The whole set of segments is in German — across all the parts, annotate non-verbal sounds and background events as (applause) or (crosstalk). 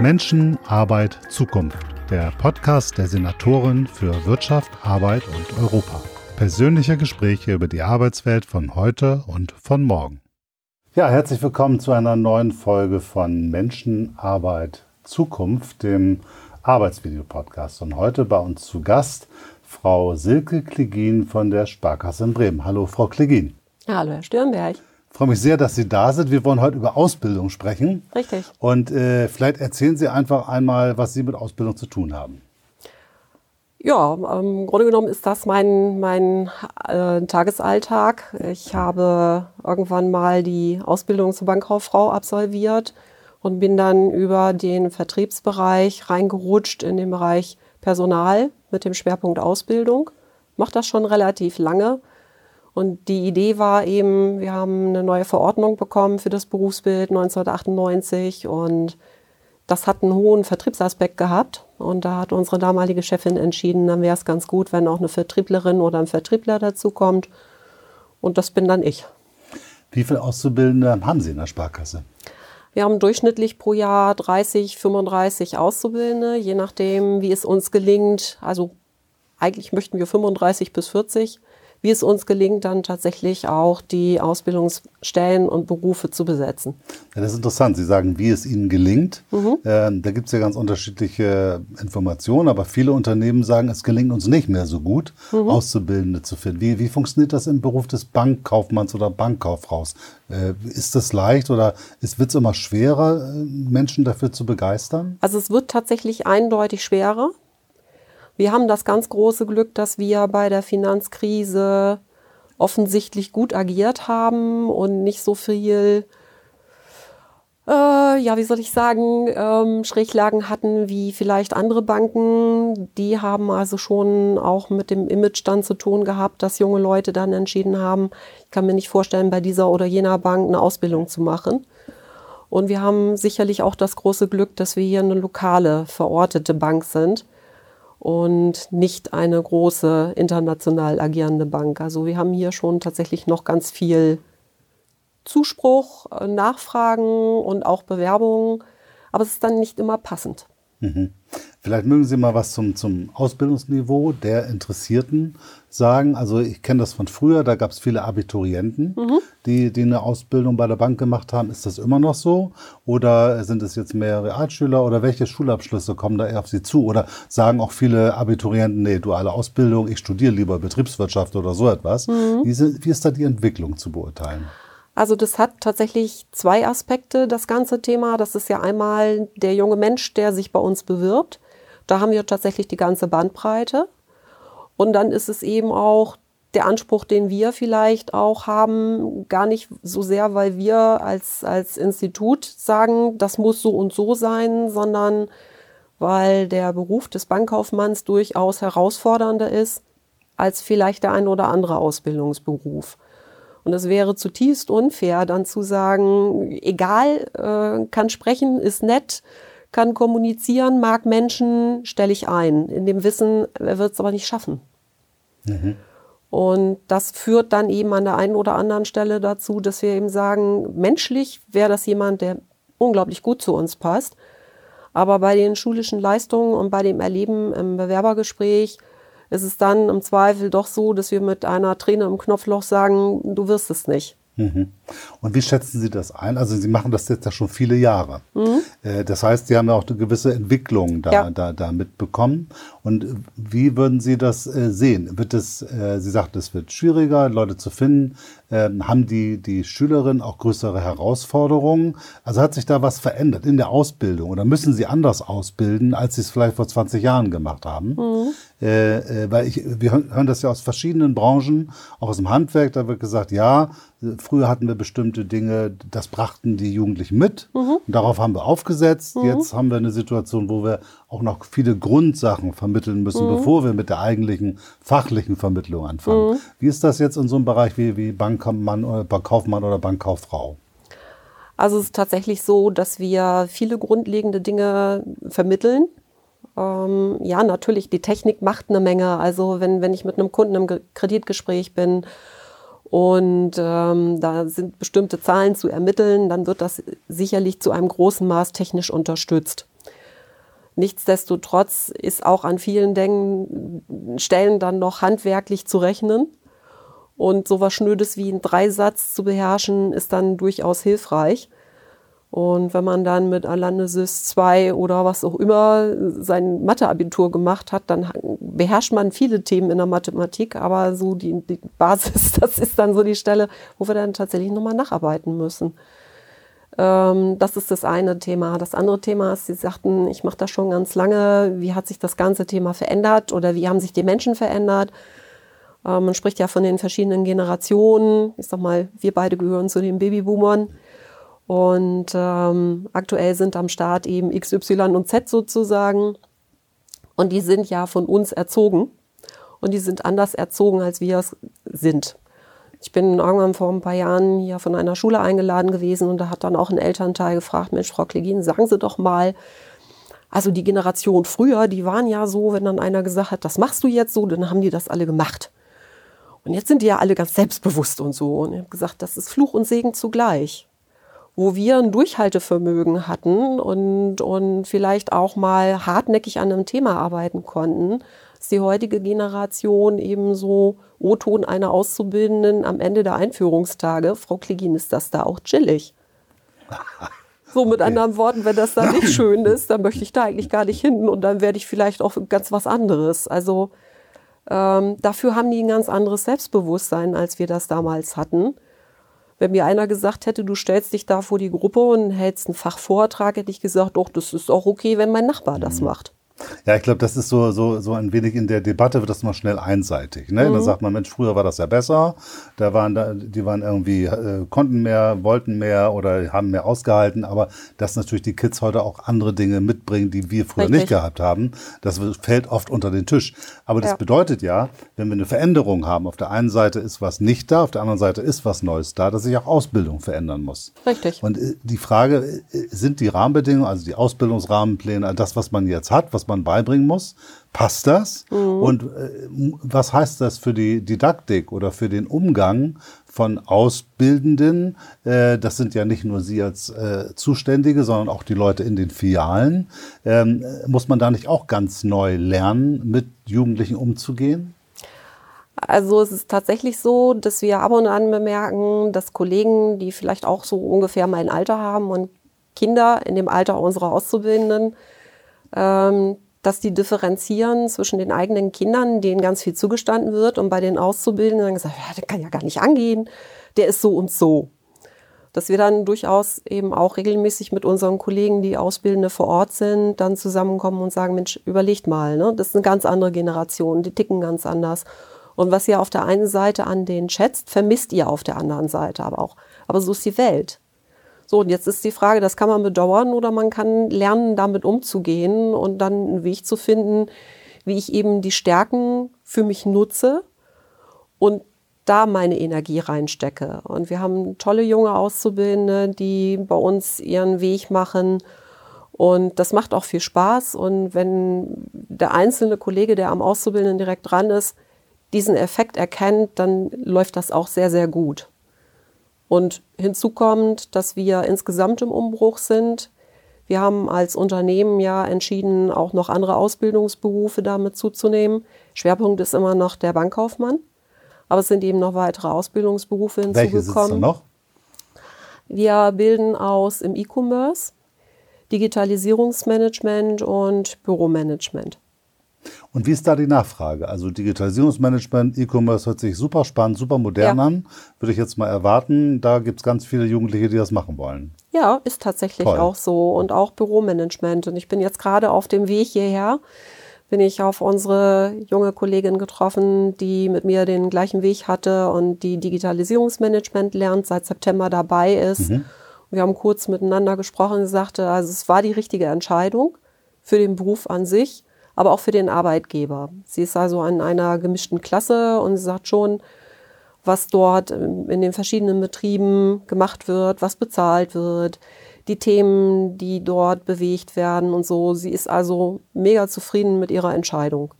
Menschen, Arbeit, Zukunft. Der Podcast der Senatorin für Wirtschaft, Arbeit und Europa. Persönliche Gespräche über die Arbeitswelt von heute und von morgen. Ja, herzlich willkommen zu einer neuen Folge von Menschen, Arbeit, Zukunft, dem Arbeitsvideo-Podcast. Und heute bei uns zu Gast Frau Silke Klegin von der Sparkasse in Bremen. Hallo, Frau Klegin. Hallo, Herr Stürnberg. Ich freue mich sehr, dass Sie da sind. Wir wollen heute über Ausbildung sprechen. Richtig. Und äh, vielleicht erzählen Sie einfach einmal, was Sie mit Ausbildung zu tun haben. Ja, im Grunde genommen ist das mein, mein äh, Tagesalltag. Ich habe irgendwann mal die Ausbildung zur Bankkauffrau absolviert und bin dann über den Vertriebsbereich reingerutscht in den Bereich Personal mit dem Schwerpunkt Ausbildung. Mache das schon relativ lange und die Idee war eben, wir haben eine neue Verordnung bekommen für das Berufsbild 1998 und das hat einen hohen Vertriebsaspekt gehabt. Und da hat unsere damalige Chefin entschieden, dann wäre es ganz gut, wenn auch eine Vertrieblerin oder ein Vertriebler dazu kommt. Und das bin dann ich. Wie viele Auszubildende haben Sie in der Sparkasse? Wir haben durchschnittlich pro Jahr 30, 35 Auszubildende, je nachdem, wie es uns gelingt. Also eigentlich möchten wir 35 bis 40 wie es uns gelingt, dann tatsächlich auch die Ausbildungsstellen und Berufe zu besetzen. Ja, das ist interessant. Sie sagen, wie es Ihnen gelingt. Mhm. Ähm, da gibt es ja ganz unterschiedliche Informationen, aber viele Unternehmen sagen, es gelingt uns nicht mehr so gut, mhm. Auszubildende zu finden. Wie, wie funktioniert das im Beruf des Bankkaufmanns oder Bankkauffraus? Äh, ist das leicht oder wird es immer schwerer, äh, Menschen dafür zu begeistern? Also es wird tatsächlich eindeutig schwerer. Wir haben das ganz große Glück, dass wir bei der Finanzkrise offensichtlich gut agiert haben und nicht so viel, äh, ja, wie soll ich sagen, ähm, Schräglagen hatten wie vielleicht andere Banken. Die haben also schon auch mit dem Image dann zu tun gehabt, dass junge Leute dann entschieden haben, ich kann mir nicht vorstellen, bei dieser oder jener Bank eine Ausbildung zu machen. Und wir haben sicherlich auch das große Glück, dass wir hier eine lokale, verortete Bank sind und nicht eine große international agierende Bank. Also wir haben hier schon tatsächlich noch ganz viel Zuspruch, äh, Nachfragen und auch Bewerbungen, aber es ist dann nicht immer passend. Mhm. Vielleicht mögen Sie mal was zum, zum Ausbildungsniveau der Interessierten sagen. Also ich kenne das von früher, da gab es viele Abiturienten, mhm. die, die eine Ausbildung bei der Bank gemacht haben. Ist das immer noch so? Oder sind es jetzt mehr Realschüler oder welche Schulabschlüsse kommen da eher auf Sie zu? Oder sagen auch viele Abiturienten, nee, duale Ausbildung, ich studiere lieber Betriebswirtschaft oder so etwas. Mhm. Wie, wie ist da die Entwicklung zu beurteilen? Also das hat tatsächlich zwei Aspekte, das ganze Thema. Das ist ja einmal der junge Mensch, der sich bei uns bewirbt. Da haben wir tatsächlich die ganze Bandbreite. Und dann ist es eben auch der Anspruch, den wir vielleicht auch haben, gar nicht so sehr, weil wir als, als Institut sagen, das muss so und so sein, sondern weil der Beruf des Bankkaufmanns durchaus herausfordernder ist als vielleicht der ein oder andere Ausbildungsberuf. Und es wäre zutiefst unfair, dann zu sagen, egal, äh, kann sprechen, ist nett, kann kommunizieren, mag Menschen, stelle ich ein. In dem Wissen, er wird es aber nicht schaffen. Mhm. Und das führt dann eben an der einen oder anderen Stelle dazu, dass wir eben sagen, menschlich wäre das jemand, der unglaublich gut zu uns passt. Aber bei den schulischen Leistungen und bei dem Erleben im Bewerbergespräch ist es dann im Zweifel doch so, dass wir mit einer Träne im Knopfloch sagen, du wirst es nicht. Mhm. Und wie schätzen Sie das ein? Also Sie machen das jetzt ja schon viele Jahre. Mhm. Äh, das heißt, Sie haben ja auch eine gewisse Entwicklung da, ja. da, da mitbekommen. Und wie würden Sie das äh, sehen? Wird es, äh, Sie sagten, es wird schwieriger, Leute zu finden. Ähm, haben die, die Schülerinnen auch größere Herausforderungen? Also hat sich da was verändert in der Ausbildung oder müssen sie anders ausbilden, als sie es vielleicht vor 20 Jahren gemacht haben? Mhm. Äh, äh, weil ich, wir hören das ja aus verschiedenen Branchen, auch aus dem Handwerk, da wird gesagt, ja, früher hatten wir bestimmte Dinge, das brachten die Jugendlichen mit mhm. und darauf haben wir aufgesetzt. Mhm. Jetzt haben wir eine Situation, wo wir auch noch viele Grundsachen vermitteln müssen, mhm. bevor wir mit der eigentlichen fachlichen Vermittlung anfangen. Mhm. Wie ist das jetzt in so einem Bereich wie, wie Bankkaufmann oder Kaufmann oder Bankkauffrau? Also es ist tatsächlich so, dass wir viele grundlegende Dinge vermitteln. Ähm, ja, natürlich, die Technik macht eine Menge. Also wenn, wenn ich mit einem Kunden im Kreditgespräch bin und ähm, da sind bestimmte Zahlen zu ermitteln, dann wird das sicherlich zu einem großen Maß technisch unterstützt. Nichtsdestotrotz ist auch an vielen Dingen, Stellen dann noch handwerklich zu rechnen. Und sowas Schnödes wie ein Dreisatz zu beherrschen, ist dann durchaus hilfreich. Und wenn man dann mit Alandesys 2 oder was auch immer sein Matheabitur gemacht hat, dann beherrscht man viele Themen in der Mathematik, aber so die, die Basis, (laughs) das ist dann so die Stelle, wo wir dann tatsächlich nochmal nacharbeiten müssen. Ähm, das ist das eine Thema. Das andere Thema ist, Sie sagten, ich mache das schon ganz lange. Wie hat sich das ganze Thema verändert oder wie haben sich die Menschen verändert? Ähm, man spricht ja von den verschiedenen Generationen. Ich sag mal, wir beide gehören zu den Babyboomern. Und ähm, aktuell sind am Start eben X, Y und Z sozusagen. Und die sind ja von uns erzogen. Und die sind anders erzogen, als wir es sind. Ich bin irgendwann vor ein paar Jahren hier von einer Schule eingeladen gewesen und da hat dann auch ein Elternteil gefragt, Mensch, Frau Klegin, sagen Sie doch mal, also die Generation früher, die waren ja so, wenn dann einer gesagt hat, das machst du jetzt so, dann haben die das alle gemacht. Und jetzt sind die ja alle ganz selbstbewusst und so. Und ich habe gesagt, das ist Fluch und Segen zugleich. Wo wir ein Durchhaltevermögen hatten und, und vielleicht auch mal hartnäckig an einem Thema arbeiten konnten, ist die heutige Generation eben so O-Ton einer Auszubildenden am Ende der Einführungstage. Frau Klegin, ist das da auch chillig? (laughs) So mit okay. anderen Worten, wenn das da nicht (laughs) schön ist, dann möchte ich da eigentlich gar nicht hin und dann werde ich vielleicht auch ganz was anderes. Also ähm, dafür haben die ein ganz anderes Selbstbewusstsein, als wir das damals hatten. Wenn mir einer gesagt hätte, du stellst dich da vor die Gruppe und hältst einen Fachvortrag, hätte ich gesagt, doch, das ist auch okay, wenn mein Nachbar das mhm. macht. Ja, ich glaube, das ist so, so, so ein wenig in der Debatte wird das mal schnell einseitig. Ne? Mhm. Da sagt man, Mensch, früher war das ja besser. Da waren da, die waren irgendwie, äh, konnten mehr, wollten mehr oder haben mehr ausgehalten. Aber dass natürlich die Kids heute auch andere Dinge mitbringen, die wir früher Richtig. nicht gehabt haben, das fällt oft unter den Tisch. Aber das ja. bedeutet ja, wenn wir eine Veränderung haben, auf der einen Seite ist was nicht da, auf der anderen Seite ist was Neues da, dass sich auch Ausbildung verändern muss. Richtig. Und äh, die Frage, äh, sind die Rahmenbedingungen, also die Ausbildungsrahmenpläne, das, was man jetzt hat, was was man beibringen muss. Passt das? Mhm. Und äh, was heißt das für die Didaktik oder für den Umgang von Ausbildenden? Äh, das sind ja nicht nur Sie als äh, Zuständige, sondern auch die Leute in den Filialen. Ähm, muss man da nicht auch ganz neu lernen, mit Jugendlichen umzugehen? Also es ist tatsächlich so, dass wir ab und an bemerken, dass Kollegen, die vielleicht auch so ungefähr mein Alter haben und Kinder in dem Alter unserer Auszubildenden, ähm, dass die differenzieren zwischen den eigenen Kindern, denen ganz viel zugestanden wird, und bei den Auszubildenden dann gesagt, ja, der kann ja gar nicht angehen, der ist so und so. Dass wir dann durchaus eben auch regelmäßig mit unseren Kollegen, die Ausbildende vor Ort sind, dann zusammenkommen und sagen, Mensch, überlegt mal, ne? das ist eine ganz andere Generation, die ticken ganz anders. Und was ihr auf der einen Seite an denen schätzt, vermisst ihr auf der anderen Seite aber auch. Aber so ist die Welt. So, und jetzt ist die Frage, das kann man bedauern oder man kann lernen, damit umzugehen und dann einen Weg zu finden, wie ich eben die Stärken für mich nutze und da meine Energie reinstecke. Und wir haben tolle junge Auszubildende, die bei uns ihren Weg machen. Und das macht auch viel Spaß. Und wenn der einzelne Kollege, der am Auszubildenden direkt dran ist, diesen Effekt erkennt, dann läuft das auch sehr, sehr gut. Und hinzu kommt, dass wir insgesamt im Umbruch sind. Wir haben als Unternehmen ja entschieden, auch noch andere Ausbildungsberufe damit zuzunehmen. Schwerpunkt ist immer noch der Bankkaufmann, aber es sind eben noch weitere Ausbildungsberufe hinzugekommen. Welche noch? Wir bilden aus im E-Commerce, Digitalisierungsmanagement und Büromanagement. Und wie ist da die Nachfrage? Also Digitalisierungsmanagement, E-Commerce hört sich super spannend, super modern ja. an. Würde ich jetzt mal erwarten. Da gibt es ganz viele Jugendliche, die das machen wollen. Ja, ist tatsächlich Toll. auch so. Und auch Büromanagement. Und ich bin jetzt gerade auf dem Weg hierher bin ich auf unsere junge Kollegin getroffen, die mit mir den gleichen Weg hatte und die Digitalisierungsmanagement lernt, seit September dabei ist. Mhm. Wir haben kurz miteinander gesprochen und sagte, also es war die richtige Entscheidung für den Beruf an sich aber auch für den Arbeitgeber. Sie ist also in einer gemischten Klasse und sie sagt schon, was dort in den verschiedenen Betrieben gemacht wird, was bezahlt wird, die Themen, die dort bewegt werden und so. Sie ist also mega zufrieden mit ihrer Entscheidung.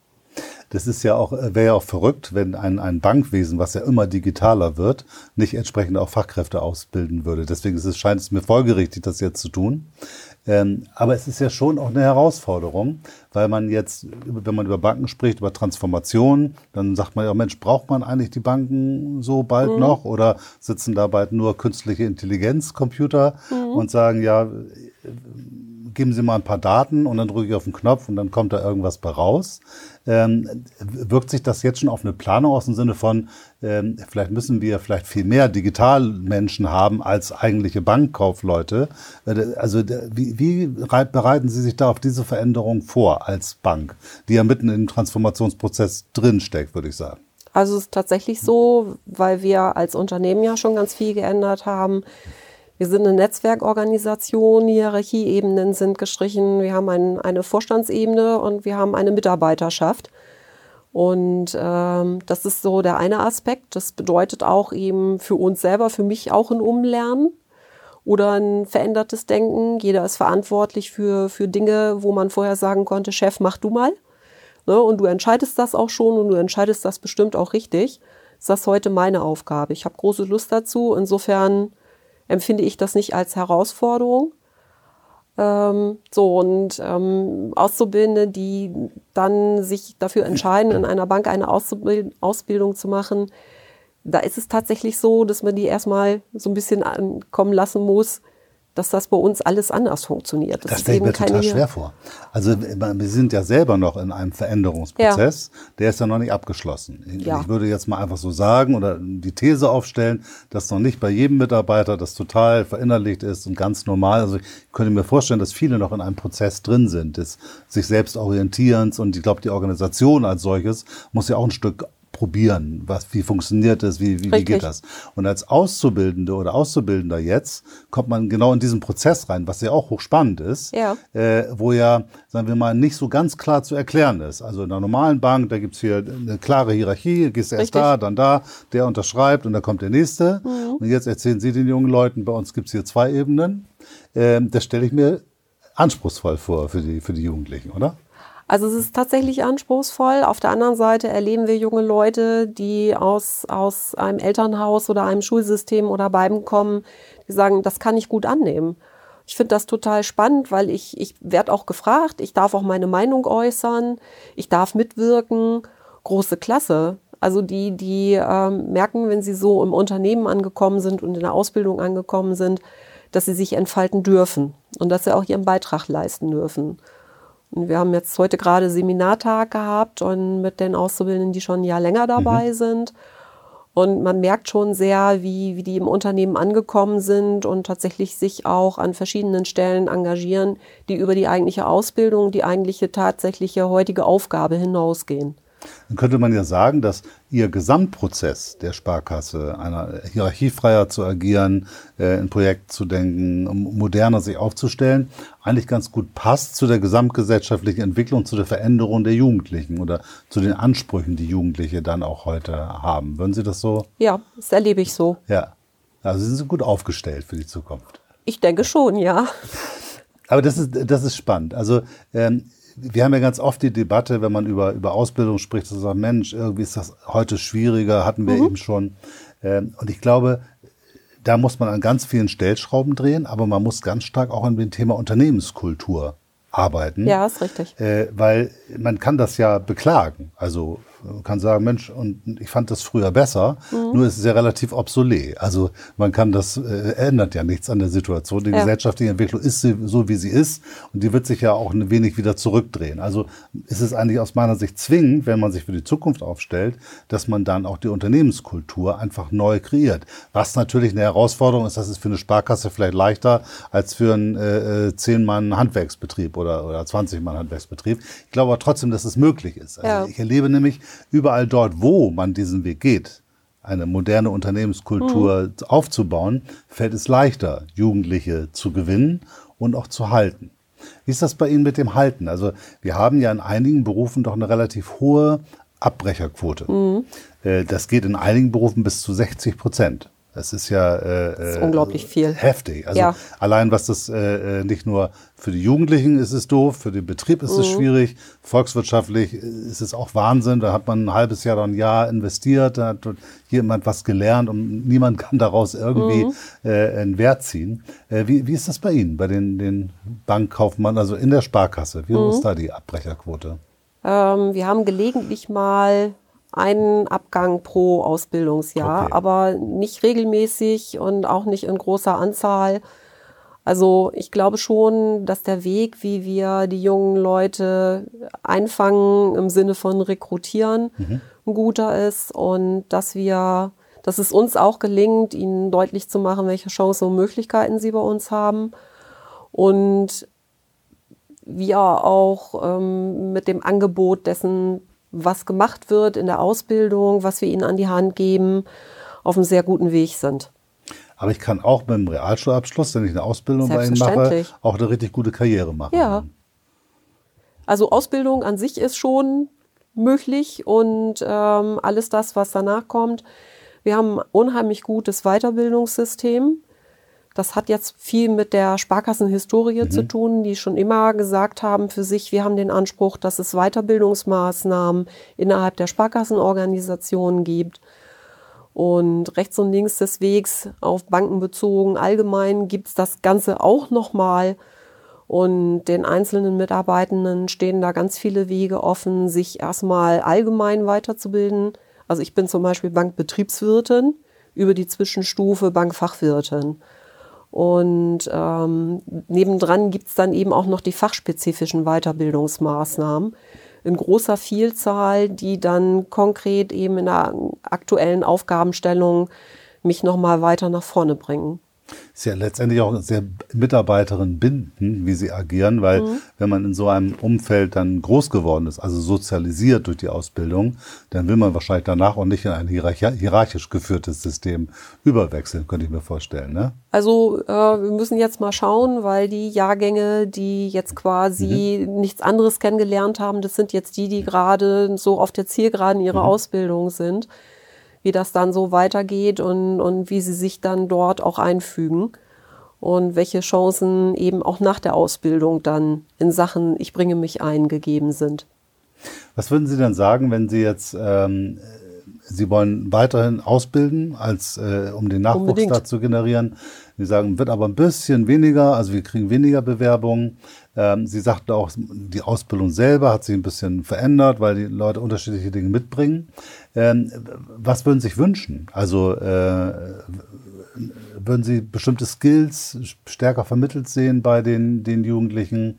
Das ist ja auch, wäre ja auch verrückt, wenn ein, ein Bankwesen, was ja immer digitaler wird, nicht entsprechend auch Fachkräfte ausbilden würde. Deswegen ist es, scheint es mir folgerichtig, das jetzt zu tun. Ähm, aber es ist ja schon auch eine Herausforderung, weil man jetzt, wenn man über Banken spricht, über Transformation, dann sagt man ja, Mensch, braucht man eigentlich die Banken so bald mhm. noch oder sitzen da bald nur künstliche Intelligenzcomputer mhm. und sagen, ja, geben Sie mal ein paar Daten und dann drücke ich auf den Knopf und dann kommt da irgendwas bei raus. Ähm, wirkt sich das jetzt schon auf eine Planung aus im Sinne von, ähm, vielleicht müssen wir vielleicht viel mehr Digitalmenschen haben als eigentliche Bankkaufleute. Äh, also wie, wie bereiten Sie sich da auf diese Veränderung vor als Bank, die ja mitten im Transformationsprozess drinsteckt, würde ich sagen? Also es ist tatsächlich so, weil wir als Unternehmen ja schon ganz viel geändert haben. Wir sind eine Netzwerkorganisation, Hierarchieebenen sind gestrichen, wir haben ein, eine Vorstandsebene und wir haben eine Mitarbeiterschaft. Und ähm, das ist so der eine Aspekt. Das bedeutet auch eben für uns selber, für mich auch ein Umlernen oder ein verändertes Denken. Jeder ist verantwortlich für, für Dinge, wo man vorher sagen konnte, Chef, mach du mal. Ne? Und du entscheidest das auch schon und du entscheidest das bestimmt auch richtig. Ist das heute meine Aufgabe? Ich habe große Lust dazu. Insofern empfinde ich das nicht als Herausforderung. Ähm, so, und ähm, Auszubildende, die dann sich dafür entscheiden, in einer Bank eine Ausbild Ausbildung zu machen, da ist es tatsächlich so, dass man die erstmal so ein bisschen ankommen lassen muss, dass das bei uns alles anders funktioniert. Das, das stelle ich mir total schwer vor. Also wir sind ja selber noch in einem Veränderungsprozess, ja. der ist ja noch nicht abgeschlossen. Ja. Ich würde jetzt mal einfach so sagen oder die These aufstellen, dass noch nicht bei jedem Mitarbeiter das total verinnerlicht ist und ganz normal. Also ich könnte mir vorstellen, dass viele noch in einem Prozess drin sind, des sich selbst orientierens und ich glaube, die Organisation als solches muss ja auch ein Stück probieren, was, wie funktioniert das, wie, wie, wie geht das. Und als Auszubildende oder Auszubildender jetzt kommt man genau in diesen Prozess rein, was ja auch hochspannend ist, ja. Äh, wo ja, sagen wir mal, nicht so ganz klar zu erklären ist. Also in einer normalen Bank, da gibt's hier eine klare Hierarchie, gehst erst da, dann da, der unterschreibt und dann kommt der nächste. Mhm. Und jetzt erzählen Sie den jungen Leuten, bei uns gibt's hier zwei Ebenen. Ähm, das stelle ich mir anspruchsvoll vor für die, für die Jugendlichen, oder? Also es ist tatsächlich anspruchsvoll. Auf der anderen Seite erleben wir junge Leute, die aus, aus einem Elternhaus oder einem Schulsystem oder beiden kommen, die sagen, das kann ich gut annehmen. Ich finde das total spannend, weil ich, ich werde auch gefragt, ich darf auch meine Meinung äußern, ich darf mitwirken. Große Klasse. Also die, die ähm, merken, wenn sie so im Unternehmen angekommen sind und in der Ausbildung angekommen sind, dass sie sich entfalten dürfen und dass sie auch ihren Beitrag leisten dürfen. Und wir haben jetzt heute gerade Seminartag gehabt und mit den Auszubildenden, die schon ein Jahr länger dabei mhm. sind. Und man merkt schon sehr, wie, wie die im Unternehmen angekommen sind und tatsächlich sich auch an verschiedenen Stellen engagieren, die über die eigentliche Ausbildung, die eigentliche tatsächliche heutige Aufgabe hinausgehen. Dann könnte man ja sagen, dass Ihr Gesamtprozess der Sparkasse, einer hierarchiefreier zu agieren, äh, in Projekten zu denken, moderner sich aufzustellen, eigentlich ganz gut passt zu der gesamtgesellschaftlichen Entwicklung, zu der Veränderung der Jugendlichen oder zu den Ansprüchen, die Jugendliche dann auch heute haben. Würden Sie das so? Ja, das erlebe ich so. Ja. Also sind Sie gut aufgestellt für die Zukunft. Ich denke schon, ja. Aber das ist, das ist spannend. Also ähm, wir haben ja ganz oft die Debatte, wenn man über, über Ausbildung spricht, dass man sagt, Mensch, irgendwie ist das heute schwieriger, hatten wir mhm. eben schon. Ähm, und ich glaube, da muss man an ganz vielen Stellschrauben drehen, aber man muss ganz stark auch an dem Thema Unternehmenskultur arbeiten. Ja, ist richtig. Äh, weil man kann das ja beklagen. Also man kann sagen, Mensch, und ich fand das früher besser, mhm. nur ist es ja relativ obsolet. Also man kann das, äh, ändert ja nichts an der Situation. Die ja. gesellschaftliche Entwicklung ist so, wie sie ist und die wird sich ja auch ein wenig wieder zurückdrehen. Also ist es eigentlich aus meiner Sicht zwingend, wenn man sich für die Zukunft aufstellt, dass man dann auch die Unternehmenskultur einfach neu kreiert. Was natürlich eine Herausforderung ist, das ist für eine Sparkasse vielleicht leichter als für einen äh, 10-Mann-Handwerksbetrieb oder, oder 20-Mann-Handwerksbetrieb. Ich glaube aber trotzdem, dass es möglich ist. Also ja. ich erlebe nämlich, überall dort, wo man diesen Weg geht, eine moderne Unternehmenskultur mhm. aufzubauen, fällt es leichter, Jugendliche zu gewinnen und auch zu halten. Wie ist das bei Ihnen mit dem Halten? Also wir haben ja in einigen Berufen doch eine relativ hohe Abbrecherquote. Mhm. Äh, das geht in einigen Berufen bis zu 60 Prozent. Das ist ja äh, das ist unglaublich viel. Heftig. Also ja. allein was das äh, äh, nicht nur für die Jugendlichen ist es doof, für den Betrieb ist mhm. es schwierig, volkswirtschaftlich ist es auch Wahnsinn. Da hat man ein halbes Jahr oder ein Jahr investiert, da hat jemand was gelernt und niemand (laughs) kann daraus irgendwie mhm. äh, einen Wert ziehen. Äh, wie, wie ist das bei Ihnen, bei den, den Bankkaufmann, also in der Sparkasse? Wie hoch ist da die Abbrecherquote? Ähm, wir haben gelegentlich mal einen Abgang pro Ausbildungsjahr, Okay. aber nicht regelmäßig und auch nicht in großer Anzahl. Also ich glaube schon, dass der Weg, wie wir die jungen Leute einfangen im Sinne von rekrutieren, ein guter ist und dass wir, dass es uns auch gelingt, ihnen deutlich zu machen, welche Chancen und Möglichkeiten sie bei uns haben und wir auch ähm, mit dem Angebot dessen, was gemacht wird in der Ausbildung, was wir ihnen an die Hand geben, auf einem sehr guten Weg sind. Aber ich kann auch mit einem Realschulabschluss, wenn ich eine Ausbildung bei Ihnen mache, auch eine richtig gute Karriere machen. Ja. Also Ausbildung an sich ist schon möglich und ähm, alles das, was danach kommt. Wir haben ein unheimlich gutes Weiterbildungssystem. Das hat jetzt viel mit der Sparkassenhistorie zu tun, die schon immer gesagt haben für sich, wir haben den Anspruch, dass es Weiterbildungsmaßnahmen innerhalb der Sparkassenorganisationen gibt. Und rechts und links des Wegs auf Banken bezogen, allgemein gibt es das Ganze auch nochmal. Und den einzelnen Mitarbeitenden stehen da ganz viele Wege offen, sich erstmal allgemein weiterzubilden. Also ich bin zum Beispiel Bankbetriebswirtin über die Zwischenstufe Bankfachwirtin. Und ähm, nebendran gibt es dann eben auch noch die fachspezifischen Weiterbildungsmaßnahmen in großer Vielzahl, die dann konkret eben in der aktuellen Aufgabenstellung mich nochmal weiter nach vorne bringen. Ist ja letztendlich auch sehr Mitarbeiterin binden, wie sie agieren, weil Mhm. wenn man in so einem Umfeld dann groß geworden ist, also sozialisiert durch die Ausbildung, dann will man wahrscheinlich danach auch nicht in ein hierarchi hierarchisch geführtes System überwechseln, könnte ich mir vorstellen. Ne? Also äh, wir müssen jetzt mal schauen, weil die Jahrgänge, die jetzt quasi nichts anderes kennengelernt haben, das sind jetzt die, die gerade so auf der Zielgeraden ihrer Ausbildung sind, wie das dann so weitergeht und, und wie sie sich dann dort auch einfügen und welche Chancen eben auch nach der Ausbildung dann in Sachen Ich bringe mich ein gegeben sind. Was würden Sie denn sagen, wenn Sie jetzt, ähm, Sie wollen weiterhin ausbilden, als äh, um den Nachwuchs Unbedingt. da zu generieren? Sie sagen, wird aber ein bisschen weniger, also wir kriegen weniger Bewerbungen. Ähm, Sie sagten auch, die Ausbildung selber hat sich ein bisschen verändert, weil die Leute unterschiedliche Dinge mitbringen. Ähm, was würden Sie sich wünschen? Also äh, würden Sie bestimmte Skills stärker vermittelt sehen bei den, den Jugendlichen?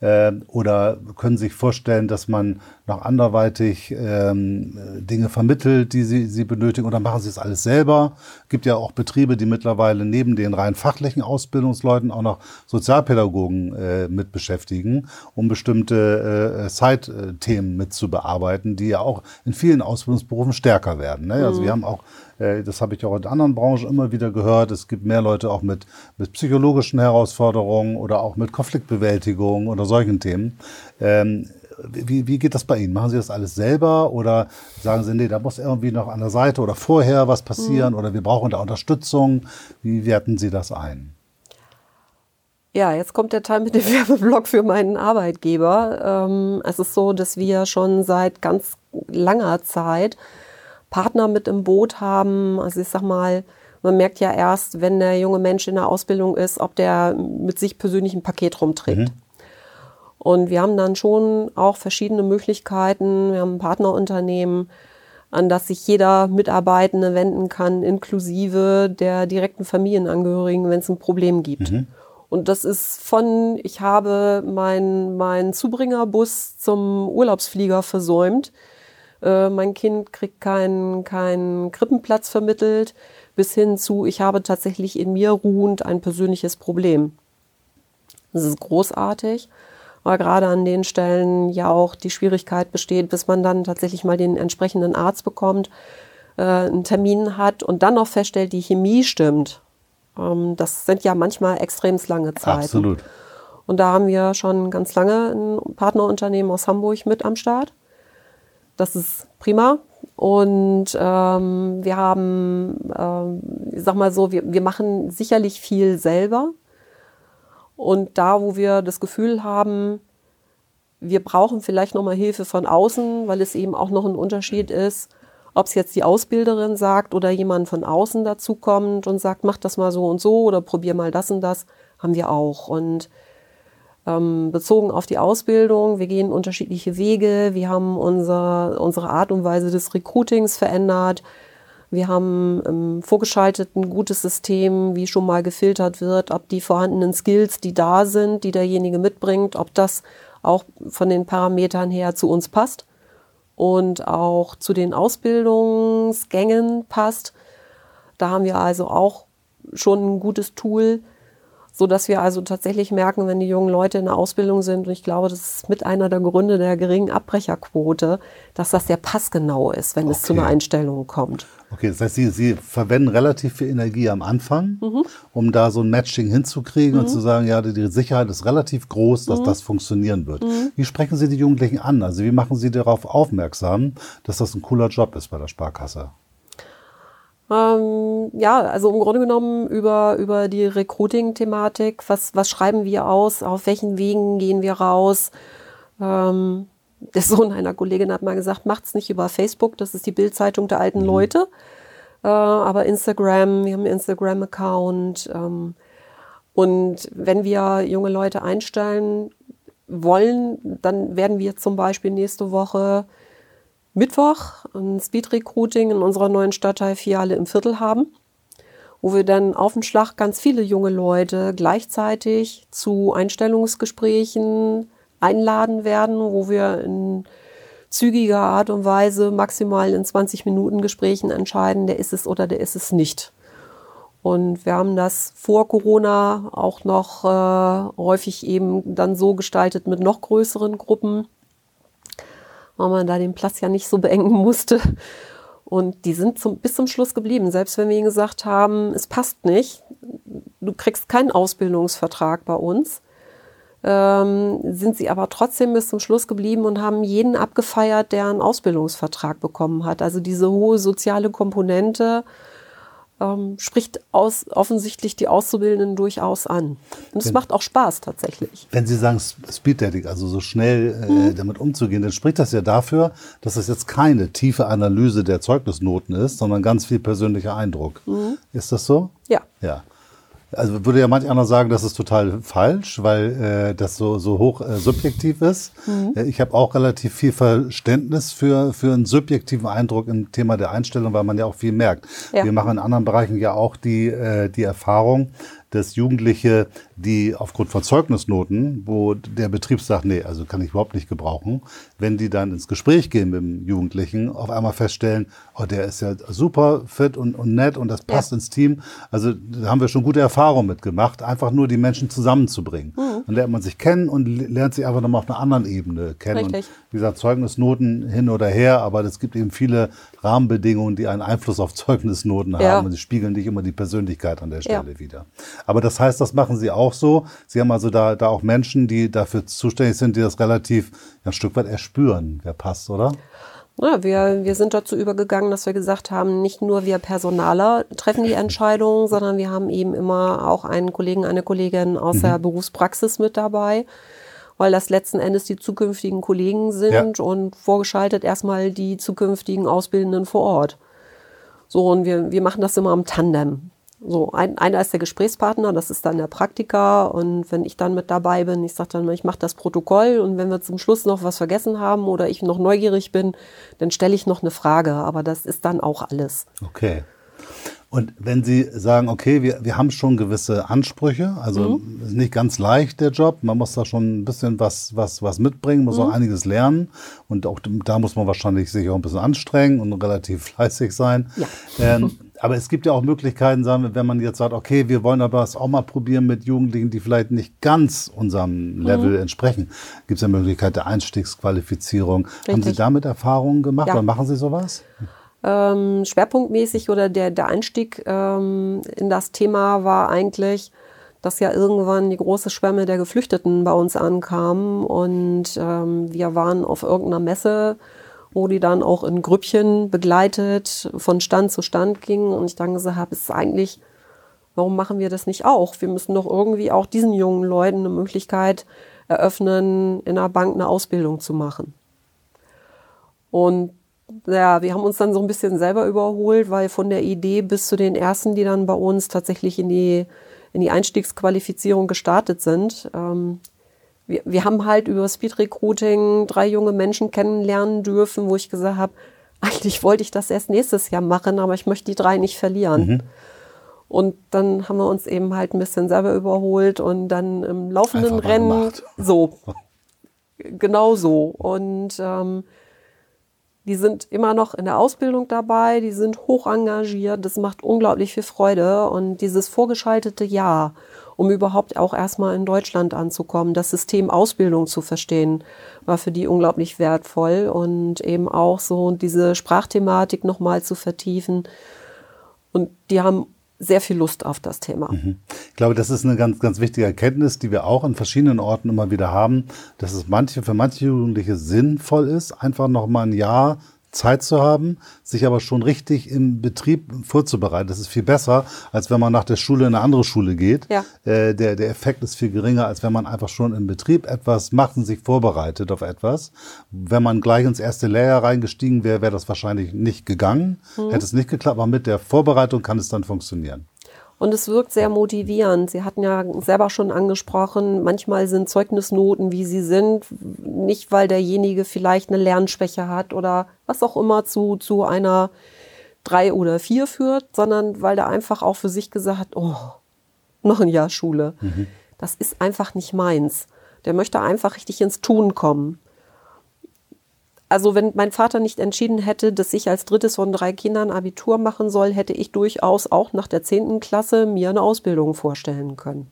Äh, oder können Sie sich vorstellen, dass man noch anderweitig ähm, Dinge vermittelt, die Sie, Sie benötigen? Oder machen Sie es alles selber? gibt ja auch Betriebe, die mittlerweile neben den rein fachlichen Ausbildungsleuten auch noch Sozialpädagogen äh, mit beschäftigen, um bestimmte äh, Side-Themen mit zu bearbeiten, die ja auch in vielen Ausbildungsberufen stärker werden. Ne? Also wir haben auch äh, das habe ich auch in anderen Branchen immer wieder gehört. Es gibt mehr Leute auch mit, mit psychologischen Herausforderungen oder auch mit Konfliktbewältigung oder solchen Themen. Ähm, wie, wie geht das bei Ihnen? Machen Sie das alles selber oder sagen Sie, nee, da muss irgendwie noch an der Seite oder vorher was passieren oder wir brauchen da Unterstützung? Wie werten Sie das ein? Ja, jetzt kommt der Teil mit dem (laughs) Werbeblock für meinen Arbeitgeber. Ähm, es ist so, dass wir schon seit ganz langer Zeit Partner mit im Boot haben. Also ich sag mal, man merkt ja erst, wenn der junge Mensch in der Ausbildung ist, ob der mit sich persönlich ein Paket rumträgt. Und wir haben dann schon auch verschiedene Möglichkeiten. Wir haben ein Partnerunternehmen, an das sich jeder Mitarbeitende wenden kann, inklusive der direkten Familienangehörigen, wenn es ein Problem gibt. Und das ist von, ich habe meinen mein Zubringerbus zum Urlaubsflieger versäumt, äh, mein Kind kriegt keinen keinen Krippenplatz vermittelt, bis hin zu, ich habe tatsächlich in mir ruhend ein persönliches Problem. Das ist großartig, weil gerade an den Stellen ja auch die Schwierigkeit besteht, bis man dann tatsächlich mal den entsprechenden Arzt bekommt, äh, einen Termin hat und dann noch feststellt, die Chemie stimmt. Ähm, das sind ja manchmal extrem lange Zeiten. Absolut. Und da haben wir schon ganz lange ein Partnerunternehmen aus Hamburg mit am Start. Das ist prima. Und ähm, wir haben, ähm, ich sag mal so, wir, wir machen sicherlich viel selber. Und da, wo wir das Gefühl haben, wir brauchen vielleicht nochmal Hilfe von außen, weil es eben auch noch ein Unterschied ist, ob es jetzt die Ausbilderin sagt oder jemand von außen dazukommt und sagt, mach das mal so und so oder probier mal das und das, haben wir auch. Und ähm, bezogen auf die Ausbildung. Wir gehen unterschiedliche Wege. Wir haben unser, unsere Art und Weise des Recruitings verändert. Wir haben ähm, vorgeschaltet ein gutes System, wie schon mal gefiltert wird, ob die vorhandenen Skills, die da sind, die derjenige mitbringt, ob das auch von den Parametern her zu uns passt und auch zu den Ausbildungsgängen passt. Da haben wir also auch schon ein gutes Tool, so dass wir also tatsächlich merken, wenn die jungen Leute in der Ausbildung sind, und ich glaube, das ist mit einer der Gründe der geringen Abbrecherquote, dass das sehr passgenau ist, wenn okay. es zu einer Einstellung kommt. Okay, das heißt, Sie, Sie verwenden relativ viel Energie am Anfang, mhm. um da so ein Matching hinzukriegen mhm. und zu sagen, ja, die Sicherheit ist relativ groß, dass mhm. das funktionieren wird. Mhm. Wie sprechen Sie die Jugendlichen an? Also wie machen Sie darauf aufmerksam, dass das ein cooler Job ist bei der Sparkasse? Ähm, ja, also im Grunde genommen über, über die Recruiting-Thematik. Was, was schreiben wir aus? Auf welchen Wegen gehen wir raus? Ähm, der Sohn einer Kollegin hat mal gesagt, macht's nicht über Facebook, das ist die Bildzeitung der alten mhm. Leute. Äh, aber Instagram, wir haben einen Instagram-Account. Ähm, und wenn wir junge Leute einstellen wollen, dann werden wir zum Beispiel nächste Woche Mittwoch ein Speed Recruiting in unserer neuen Stadtteilfiliale im Viertel haben, wo wir dann auf den Schlag ganz viele junge Leute gleichzeitig zu Einstellungsgesprächen einladen werden, wo wir in zügiger Art und Weise maximal in 20 Minuten Gesprächen entscheiden, der ist es oder der ist es nicht. Und wir haben das vor Corona auch noch äh, häufig eben dann so gestaltet mit noch größeren Gruppen weil man da den Platz ja nicht so beengen musste. Und die sind zum, bis zum Schluss geblieben. Selbst wenn wir ihnen gesagt haben, es passt nicht, du kriegst keinen Ausbildungsvertrag bei uns, ähm, sind sie aber trotzdem bis zum Schluss geblieben und haben jeden abgefeiert, der einen Ausbildungsvertrag bekommen hat. Also diese hohe soziale Komponente ähm, spricht aus, offensichtlich die Auszubildenden durchaus an. Und es macht auch Spaß tatsächlich. Wenn Sie sagen Speed Dating, also so schnell äh, mhm. damit umzugehen, dann spricht das ja dafür, dass es jetzt keine tiefe Analyse der Zeugnisnoten ist, sondern ganz viel persönlicher Eindruck. Mhm. Ist das so? Ja. Ja. Also würde ja manch einer sagen, das ist total falsch, weil äh, das so, so hoch äh, subjektiv ist. Mhm. Äh, ich habe auch relativ viel Verständnis für, für einen subjektiven Eindruck im Thema der Einstellung, weil man ja auch viel merkt. Ja. Wir machen in anderen Bereichen ja auch die, äh, die Erfahrung, dass Jugendliche, die aufgrund von Zeugnisnoten, wo der Betrieb sagt, nee, also kann ich überhaupt nicht gebrauchen, wenn die dann ins Gespräch gehen mit dem Jugendlichen, auf einmal feststellen, oh, der ist ja super fit und, und nett und das passt ja. ins Team. Also da haben wir schon gute Erfahrungen mitgemacht, einfach nur die Menschen zusammenzubringen. Mhm. Dann lernt man sich kennen und lernt sich einfach nochmal auf einer anderen Ebene kennen. Richtig. Und wie gesagt, Zeugnisnoten hin oder her, aber es gibt eben viele Rahmenbedingungen, die einen Einfluss auf Zeugnisnoten ja. haben und sie spiegeln nicht immer die Persönlichkeit an der Stelle ja. wieder. Aber das heißt, das machen Sie auch so. Sie haben also da, da auch Menschen, die dafür zuständig sind, die das relativ ein Stück weit erspüren, wer passt, oder? Ja, wir, wir sind dazu übergegangen, dass wir gesagt haben, nicht nur wir Personaler treffen die Entscheidungen, (laughs) sondern wir haben eben immer auch einen Kollegen, eine Kollegin aus mhm. der Berufspraxis mit dabei, weil das letzten Endes die zukünftigen Kollegen sind ja. und vorgeschaltet erstmal die zukünftigen Auszubildenden vor Ort. So, und wir, wir machen das immer am Tandem. So, ein, einer ist der Gesprächspartner, das ist dann der Praktiker. Und wenn ich dann mit dabei bin, ich sage dann, ich mache das Protokoll und wenn wir zum Schluss noch was vergessen haben oder ich noch neugierig bin, dann stelle ich noch eine Frage. Aber das ist dann auch alles. Okay. Und wenn Sie sagen, okay, wir, wir haben schon gewisse Ansprüche, also mhm. ist nicht ganz leicht der Job, man muss da schon ein bisschen was, was, was mitbringen, muss mhm. auch einiges lernen und auch da muss man wahrscheinlich sich auch ein bisschen anstrengen und relativ (laughs) fleißig sein. Ja. Ähm, aber es gibt ja auch Möglichkeiten, sagen wir, wenn man jetzt sagt, okay, wir wollen aber es auch mal probieren mit Jugendlichen, die vielleicht nicht ganz unserem Level mhm. entsprechen. Gibt es ja Möglichkeit der Einstiegsqualifizierung. Richtig. Haben Sie damit Erfahrungen gemacht ja. oder machen Sie sowas? Ähm, schwerpunktmäßig oder der, der Einstieg ähm, in das Thema war eigentlich, dass ja irgendwann die große Schwemme der Geflüchteten bei uns ankam und ähm, wir waren auf irgendeiner Messe wo die dann auch in Grüppchen begleitet von Stand zu Stand gingen. Und ich dann gesagt habe, es ist eigentlich, warum machen wir das nicht auch? Wir müssen doch irgendwie auch diesen jungen Leuten eine Möglichkeit eröffnen, in einer Bank eine Ausbildung zu machen. Und ja, wir haben uns dann so ein bisschen selber überholt, weil von der Idee bis zu den ersten, die dann bei uns tatsächlich in die, in die Einstiegsqualifizierung gestartet sind, ähm, wir, wir haben halt über Speed Recruiting drei junge Menschen kennenlernen dürfen, wo ich gesagt habe, (laughs) eigentlich wollte ich das erst nächstes Jahr machen, aber ich möchte die drei nicht verlieren. Mhm. Und dann haben wir uns eben halt ein bisschen selber überholt und dann im laufenden Rennen gemacht. so. (laughs) genau so. Und ähm, die sind immer noch in der Ausbildung dabei, die sind hoch engagiert, das macht unglaublich viel Freude. Und dieses vorgeschaltete Jahr, um überhaupt auch erstmal in Deutschland anzukommen, das System Ausbildung zu verstehen, war für die unglaublich wertvoll und eben auch so diese Sprachthematik nochmal zu vertiefen. Und die haben sehr viel Lust auf das Thema. Mhm. Ich glaube, das ist eine ganz, ganz wichtige Erkenntnis, die wir auch an verschiedenen Orten immer wieder haben, dass es manche, für manche Jugendliche sinnvoll ist, einfach noch mal ein Jahr Zeit zu haben, sich aber schon richtig im Betrieb vorzubereiten. Das ist viel besser, als wenn man nach der Schule in eine andere Schule geht. Ja. Äh, der, der Effekt ist viel geringer, als wenn man einfach schon im Betrieb etwas macht und sich vorbereitet auf etwas. Wenn man gleich ins erste Lehrjahr reingestiegen wäre, wäre das wahrscheinlich nicht gegangen. Mhm. Hätte es nicht geklappt, aber mit der Vorbereitung kann es dann funktionieren. Und es wirkt sehr motivierend. Sie hatten ja selber schon angesprochen, manchmal sind Zeugnisnoten, wie sie sind, nicht weil derjenige vielleicht eine Lernschwäche hat oder was auch immer zu, zu einer drei oder vier führt, sondern weil der einfach auch für sich gesagt hat, oh, noch ein Jahr Schule. Mhm. Das ist einfach nicht meins. Der möchte einfach richtig ins Tun kommen also wenn mein Vater nicht entschieden hätte, dass ich als drittes von drei Kindern Abitur machen soll, hätte ich durchaus auch nach der zehnten Klasse mir eine Ausbildung vorstellen können.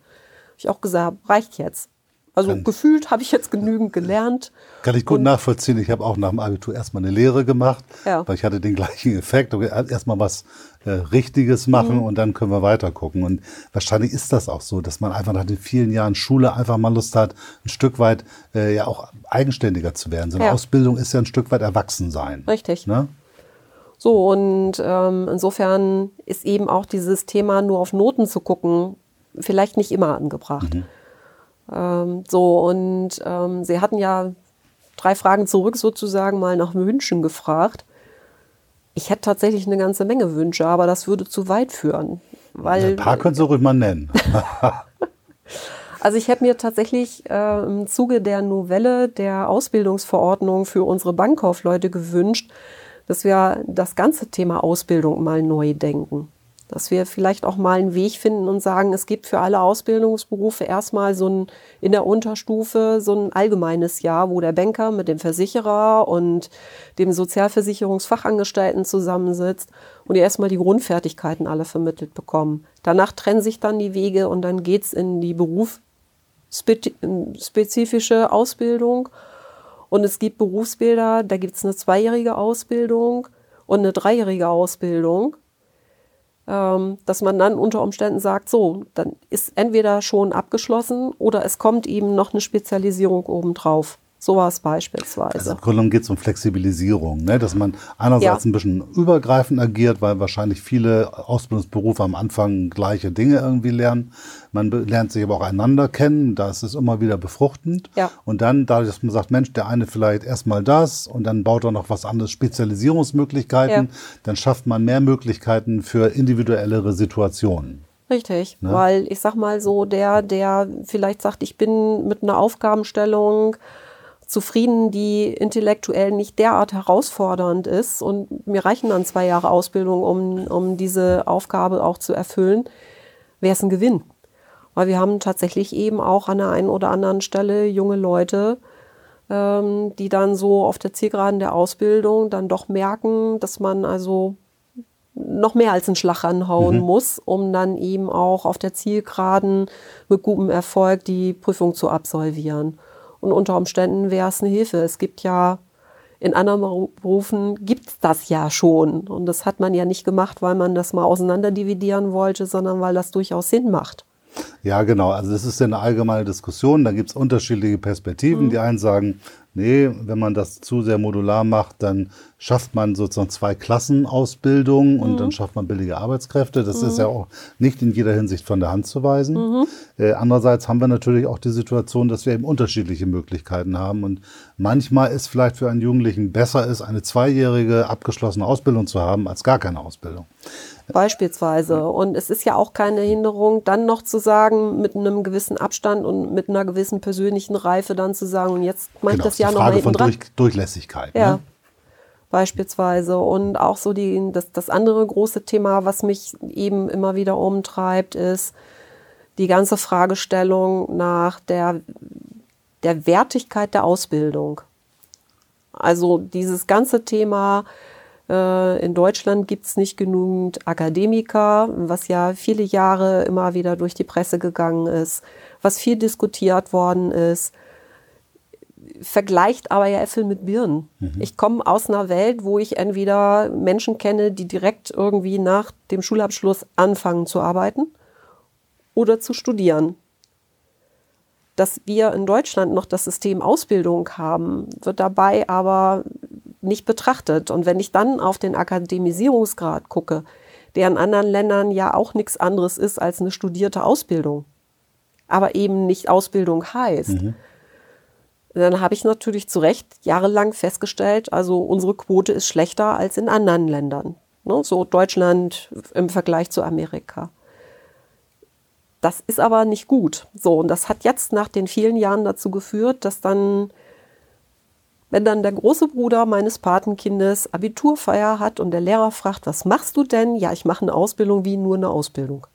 Hab ich auch gesagt, reicht jetzt. Also kann, gefühlt habe ich jetzt genügend gelernt. Kann ich gut nachvollziehen. Ich habe auch nach dem Abitur erstmal eine Lehre gemacht, ja. weil ich hatte den gleichen Effekt. Erstmal was äh, Richtiges machen mhm. und dann können wir weiter gucken. Und wahrscheinlich ist das auch so, dass man einfach nach den vielen Jahren Schule einfach mal Lust hat, ein Stück weit äh, ja auch eigenständiger zu werden. So eine ja. Ausbildung ist ja ein Stück weit Erwachsensein. Richtig. Ne? So, und ähm, insofern ist eben auch dieses Thema nur auf Noten zu gucken, vielleicht nicht immer angebracht. Mhm. Ähm, so, und ähm, sie hatten ja drei Fragen zurück sozusagen mal nach Wünschen gefragt. Ich hätte tatsächlich eine ganze Menge Wünsche, aber das würde zu weit führen. Weil, Ein paar können Sie ruhig mal nennen. (laughs) also ich hätte mir tatsächlich äh, im Zuge der Novelle der Ausbildungsverordnung für unsere Bankkaufleute gewünscht, dass wir das ganze Thema Ausbildung mal neu denken. Dass wir vielleicht auch mal einen Weg finden und sagen, es gibt für alle Ausbildungsberufe erstmal so ein, in der Unterstufe so ein allgemeines Jahr, wo der Banker mit dem Versicherer und dem Sozialversicherungsfachangestellten zusammensitzt und die erstmal die Grundfertigkeiten alle vermittelt bekommen. Danach trennen sich dann die Wege und dann geht's in die berufsspezifische Ausbildung. Und es gibt Berufsbilder, da gibt's eine zweijährige Ausbildung und eine dreijährige Ausbildung dass man dann unter Umständen sagt, so, dann ist entweder schon abgeschlossen oder es kommt eben noch eine Spezialisierung obendrauf. So war es beispielsweise. Also Im Grunde geht es um Flexibilisierung, ne? dass man einerseits ja. ein bisschen übergreifend agiert, weil wahrscheinlich viele Ausbildungsberufe am Anfang gleiche Dinge irgendwie lernen. Man lernt sich aber auch einander kennen, da ist es immer wieder befruchtend. Ja. Und dann, dadurch, dass man sagt, Mensch, der eine vielleicht erstmal das und dann baut er noch was anderes, Spezialisierungsmöglichkeiten, ja. dann schafft man mehr Möglichkeiten für individuellere Situationen. Richtig, ne? weil ich sag mal so, der, der vielleicht sagt, ich bin mit einer Aufgabenstellung zufrieden, die intellektuell nicht derart herausfordernd ist. Und mir reichen dann zwei Jahre Ausbildung, um, um diese Aufgabe auch zu erfüllen, wäre es ein Gewinn. Weil wir haben tatsächlich eben auch an der einen oder anderen Stelle junge Leute, ähm, die dann so auf der Zielgeraden der Ausbildung dann doch merken, dass man also noch mehr als einen Schlag anhauen mhm. muss, um dann eben auch auf der Zielgeraden mit gutem Erfolg die Prüfung zu absolvieren. Und unter Umständen wäre es eine Hilfe. Es gibt ja in anderen Berufen gibt es das ja schon. Und das hat man ja nicht gemacht, weil man das mal auseinanderdividieren wollte, sondern weil das durchaus Sinn macht. Ja, genau. Also das ist ja eine allgemeine Diskussion. Da gibt es unterschiedliche Perspektiven. Mhm. Die einen sagen, nee, wenn man das zu sehr modular macht, dann schafft man sozusagen zwei Klassenausbildungen und mhm. dann schafft man billige Arbeitskräfte. Das mhm. ist ja auch nicht in jeder Hinsicht von der Hand zu weisen. Mhm. Äh, andererseits haben wir natürlich auch die Situation, dass wir eben unterschiedliche Möglichkeiten haben und manchmal ist vielleicht für einen Jugendlichen besser ist, eine zweijährige abgeschlossene Ausbildung zu haben, als gar keine Ausbildung. Beispielsweise. Und es ist ja auch keine Hinderung, dann noch zu sagen, mit einem gewissen Abstand und mit einer gewissen persönlichen Reife dann zu sagen, und jetzt mache genau, ich das ja noch mal von Durch, Durchlässigkeit. Ja. Ne? Beispielsweise. Und auch so die, das, das andere große Thema, was mich eben immer wieder umtreibt, ist die ganze Fragestellung nach der, der Wertigkeit der Ausbildung. Also dieses ganze Thema, in Deutschland gibt es nicht genügend Akademiker, was ja viele Jahre immer wieder durch die Presse gegangen ist, was viel diskutiert worden ist. Vergleicht aber ja Äpfel mit Birnen. Mhm. Ich komme aus einer Welt, wo ich entweder Menschen kenne, die direkt irgendwie nach dem Schulabschluss anfangen zu arbeiten oder zu studieren. Dass wir in Deutschland noch das System Ausbildung haben, wird dabei aber nicht betrachtet. Und wenn ich dann auf den Akademisierungsgrad gucke, der in anderen Ländern ja auch nichts anderes ist als eine studierte Ausbildung, aber eben nicht Ausbildung heißt, mhm. dann habe ich natürlich zu Recht jahrelang festgestellt, also unsere Quote ist schlechter als in anderen Ländern. Ne? So Deutschland im Vergleich zu Amerika. Das ist aber nicht gut. So, und das hat jetzt nach den vielen Jahren dazu geführt, dass dann wenn dann der große Bruder meines Patenkindes Abiturfeier hat und der Lehrer fragt, was machst du denn? Ja, ich mache eine Ausbildung wie nur eine Ausbildung.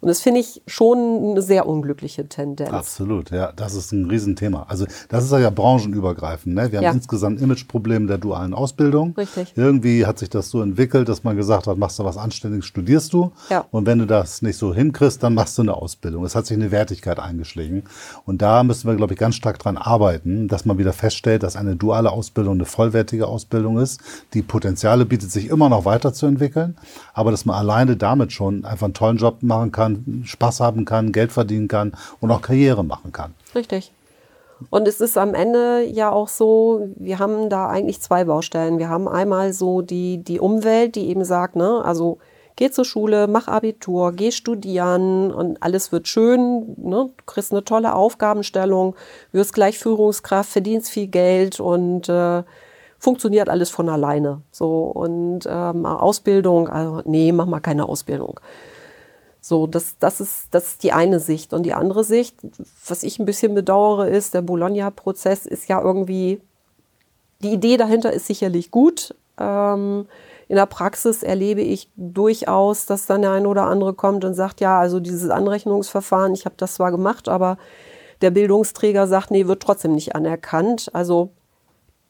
Und das finde ich schon eine sehr unglückliche Tendenz. Absolut, ja, das ist ein Riesenthema. Also das ist ja branchenübergreifend. Ne? Wir haben ja. insgesamt Imageprobleme der dualen Ausbildung. Richtig. Irgendwie hat sich das so entwickelt, dass man gesagt hat, machst du was Anständiges, studierst du. Ja. Und wenn du das nicht so hinkriegst, dann machst du eine Ausbildung. Es hat sich eine Wertigkeit eingeschlichen. Und da müssen wir, glaube ich, ganz stark dran arbeiten, dass man wieder feststellt, dass eine duale Ausbildung eine vollwertige Ausbildung ist. Die Potenziale bietet sich immer noch weiterzuentwickeln, aber dass man alleine damit schon einfach einen tollen Job machen kann, man Spaß haben kann, Geld verdienen kann und auch Karriere machen kann. Richtig. Und es ist am Ende ja auch so, wir haben da eigentlich zwei Baustellen. Wir haben einmal so die, die Umwelt, die eben sagt, ne, also geh zur Schule, mach Abitur, geh studieren und alles wird schön, ne, du kriegst eine tolle Aufgabenstellung, wirst gleich Führungskraft, verdienst viel Geld und äh, funktioniert alles von alleine. So und ähm, Ausbildung, also nee, mach mal keine Ausbildung. So, das, das, ist, das ist die eine Sicht. Und die andere Sicht, was ich ein bisschen bedauere, ist, der Bologna-Prozess ist ja irgendwie, die Idee dahinter ist sicherlich gut. Ähm, in der Praxis erlebe ich durchaus, dass dann der eine oder andere kommt und sagt, ja, also dieses Anrechnungsverfahren, ich habe das zwar gemacht, aber der Bildungsträger sagt, nee, wird trotzdem nicht anerkannt. Also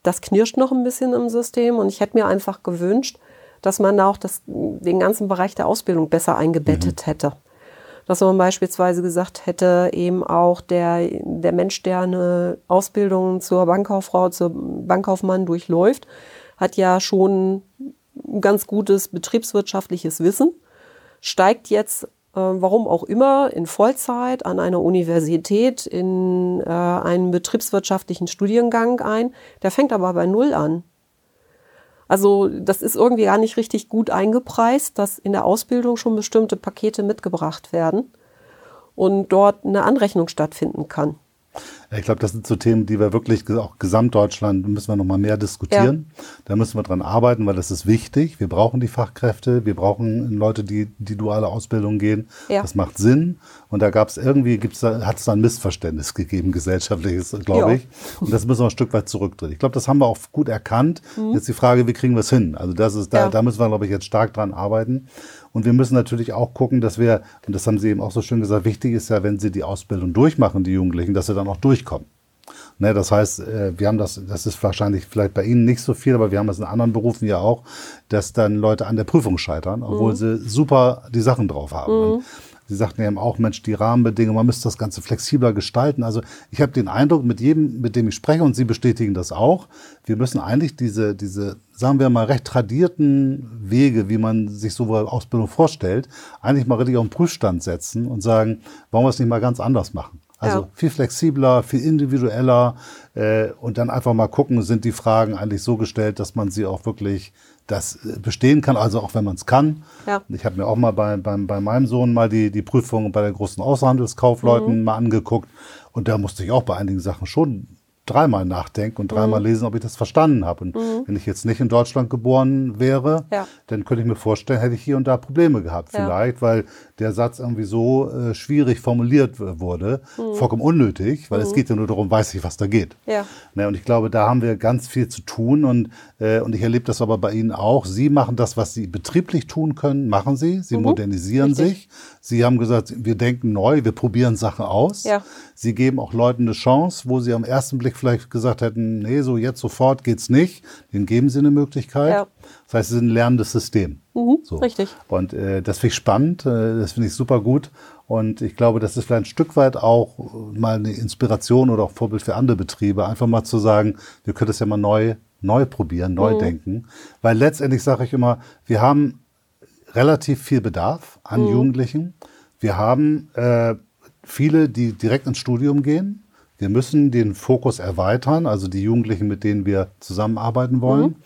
das knirscht noch ein bisschen im System und ich hätte mir einfach gewünscht, dass man auch das, den ganzen Bereich der Ausbildung besser eingebettet mhm. hätte. Dass man beispielsweise gesagt hätte, eben auch der, der Mensch, der eine Ausbildung zur Bankkauffrau, zur Bankkaufmann durchläuft, hat ja schon ein ganz gutes betriebswirtschaftliches Wissen, steigt jetzt, äh, warum auch immer, in Vollzeit an einer Universität in äh, einen betriebswirtschaftlichen Studiengang ein. Der fängt aber bei Null an. Also das ist irgendwie gar nicht richtig gut eingepreist, dass in der Ausbildung schon bestimmte Pakete mitgebracht werden und dort eine Anrechnung stattfinden kann. Ich glaube, das sind so Themen, die wir wirklich auch Gesamtdeutschland müssen wir noch mal mehr diskutieren. Ja. Da müssen wir dran arbeiten, weil das ist wichtig. Wir brauchen die Fachkräfte, wir brauchen Leute, die die duale Ausbildung gehen. Ja. Das macht Sinn. Und da gab es irgendwie, gibt's da, hat es da ein Missverständnis gegeben, gesellschaftliches, glaube ich. Und das müssen wir ein Stück weit zurückdrehen. Ich glaube, das haben wir auch gut erkannt. Mhm. Jetzt die Frage, wie kriegen wir es hin? Also das ist, da, da müssen wir, glaube ich, jetzt stark dran arbeiten. Und wir müssen natürlich auch gucken, dass wir, und das haben Sie eben auch so schön gesagt, wichtig ist ja, wenn sie die Ausbildung durchmachen, die Jugendlichen, dass sie dann auch durchkommen. Ne, das heißt, äh, wir haben das, das ist wahrscheinlich vielleicht bei Ihnen nicht so viel, aber wir haben das in anderen Berufen ja auch, dass dann Leute an der Prüfung scheitern, obwohl mhm. sie super die Sachen drauf haben. Mhm. Sie sagten eben auch, Mensch, die Rahmenbedingungen, man müsste das Ganze flexibler gestalten. Also ich habe den Eindruck, mit jedem, mit dem ich spreche, und Sie bestätigen das auch, wir müssen eigentlich diese, diese, sagen wir mal, recht tradierten Wege, wie man sich so eine Ausbildung vorstellt, eigentlich mal richtig auf den Prüfstand setzen und sagen, wollen wir es nicht mal ganz anders machen? Also Ja. viel flexibler, viel individueller äh, und dann einfach mal gucken, sind die Fragen eigentlich so gestellt, dass man sie auch wirklich das äh, bestehen kann, also auch wenn man es kann. Ja. Ich habe mir auch mal bei, bei, bei meinem Sohn mal die, die Prüfung bei den großen Außenhandelskaufleuten mal angeguckt und da musste ich auch bei einigen Sachen schon dreimal nachdenken und dreimal lesen, ob ich das verstanden habe. Und wenn ich jetzt nicht in Deutschland geboren wäre, Ja. dann könnte ich mir vorstellen, hätte ich hier und da Probleme gehabt Ja. vielleicht, weil der Satz irgendwie so äh, schwierig formuliert wurde, vollkommen unnötig, weil es geht ja nur darum, weiß ich, was da geht. Ja. Ne, und ich glaube, da haben wir ganz viel zu tun und, äh, und ich erlebe das aber bei Ihnen auch. Sie machen das, was Sie betrieblich tun können, machen Sie. Sie modernisieren richtig. sich. Sie haben gesagt, wir denken neu, wir probieren Sachen aus. Ja. Sie geben auch Leuten eine Chance, wo sie am ersten Blick vielleicht gesagt hätten, nee, so jetzt sofort geht's nicht. Denen geben sie eine Möglichkeit. Ja. Das heißt, sie sind ein lernendes System. so. richtig. Und äh, das finde ich spannend, äh, das finde ich super gut. Und ich glaube, das ist vielleicht ein Stück weit auch äh, mal eine Inspiration oder auch Vorbild für andere Betriebe, einfach mal zu sagen, wir können das ja mal neu, neu probieren, neu denken. Weil letztendlich sage ich immer, wir haben relativ viel Bedarf an Jugendlichen. Wir haben äh, viele, die direkt ins Studium gehen. Wir müssen den Fokus erweitern, also die Jugendlichen, mit denen wir zusammenarbeiten wollen.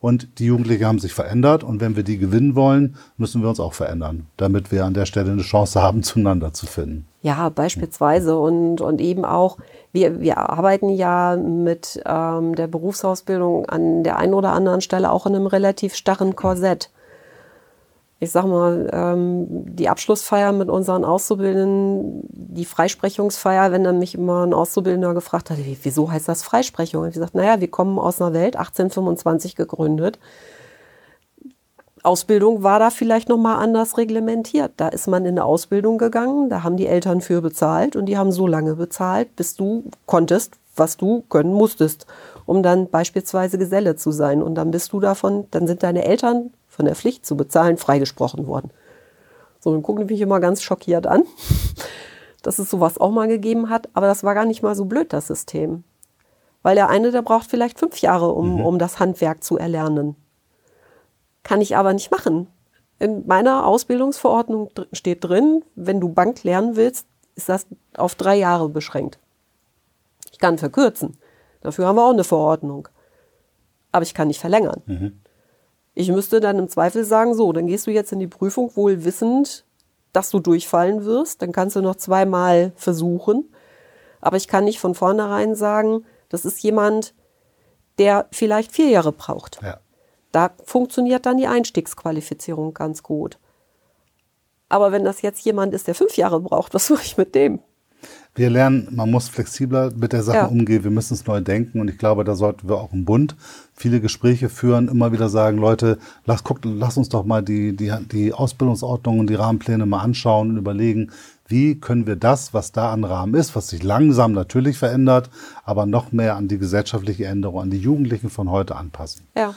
Und die Jugendlichen haben sich verändert. Und wenn wir die gewinnen wollen, müssen wir uns auch verändern, damit wir an der Stelle eine Chance haben, (laughs) zueinander zu finden. Ja, beispielsweise und, und eben auch, wir, wir arbeiten ja mit ähm, der Berufsausbildung an der einen oder anderen Stelle auch in einem relativ starren Korsett. Ich sag mal, ähm, die Abschlussfeier mit unseren Auszubildenden, die Freisprechungsfeier, wenn dann mich immer ein Auszubildender gefragt hat, "Wie- wieso heißt das Freisprechung? Und ich gesagt, naja, wir kommen aus einer Welt, 1825 gegründet. Ausbildung war da vielleicht noch mal anders reglementiert. Da ist man in eine Ausbildung gegangen, da haben die Eltern für bezahlt und die haben so lange bezahlt, bis du konntest, was du können musstest, um dann beispielsweise Geselle zu sein. Und dann bist du davon, dann sind deine Eltern von der Pflicht zu bezahlen freigesprochen worden. So, dann gucken die mich immer ganz schockiert an, (laughs) dass es sowas auch mal gegeben hat. Aber das war gar nicht mal so blöd, das System. Weil der eine, der braucht vielleicht fünf Jahre, um, um das Handwerk zu erlernen. Kann ich aber nicht machen. In meiner Ausbildungsverordnung steht drin, wenn du Bank lernen willst, ist das auf drei Jahre beschränkt. Ich kann verkürzen. Dafür haben wir auch eine Verordnung. Aber ich kann nicht verlängern. Ich müsste dann im Zweifel sagen, so, dann gehst du jetzt in die Prüfung wohl wissend, dass du durchfallen wirst. Dann kannst du noch zweimal versuchen. Aber ich kann nicht von vornherein sagen, das ist jemand, der vielleicht vier Jahre braucht. Ja. Da funktioniert dann die Einstiegsqualifizierung ganz gut. Aber wenn das jetzt jemand ist, der fünf Jahre braucht, was mache ich mit dem? Wir lernen, man muss flexibler mit der Sache Ja. umgehen, wir müssen es neu denken und ich glaube, da sollten wir auch im Bund viele Gespräche führen, immer wieder sagen, Leute, lass, guck, lass uns doch mal die, die, die Ausbildungsordnung und die Rahmenpläne mal anschauen und überlegen, wie können wir das, was da an Rahmen ist, was sich langsam natürlich verändert, aber noch mehr an die gesellschaftliche Änderung, an die Jugendlichen von heute anpassen. Ja.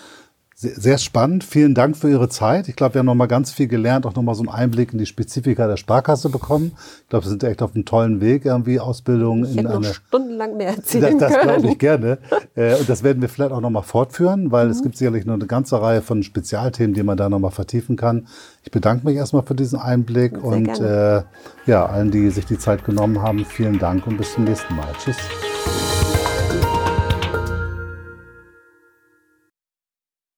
Sehr, spannend. Vielen Dank für Ihre Zeit. Ich glaube, wir haben noch mal ganz viel gelernt, auch noch mal so einen Einblick in die Spezifika der Sparkasse bekommen. Ich glaube, wir sind echt auf einem tollen Weg, irgendwie Ausbildung Ich in hätte noch eine. stundenlang mehr Das, erzählen das glaube können. ich gerne. (laughs) Äh, Und das werden wir vielleicht auch noch mal fortführen, weil Mhm. es gibt sicherlich noch eine ganze Reihe von Spezialthemen, die man da noch mal vertiefen kann. Ich bedanke mich erstmal für diesen Einblick Sehr und äh, ja, allen, die sich die Zeit genommen haben, vielen Dank und bis zum nächsten Mal. Tschüss.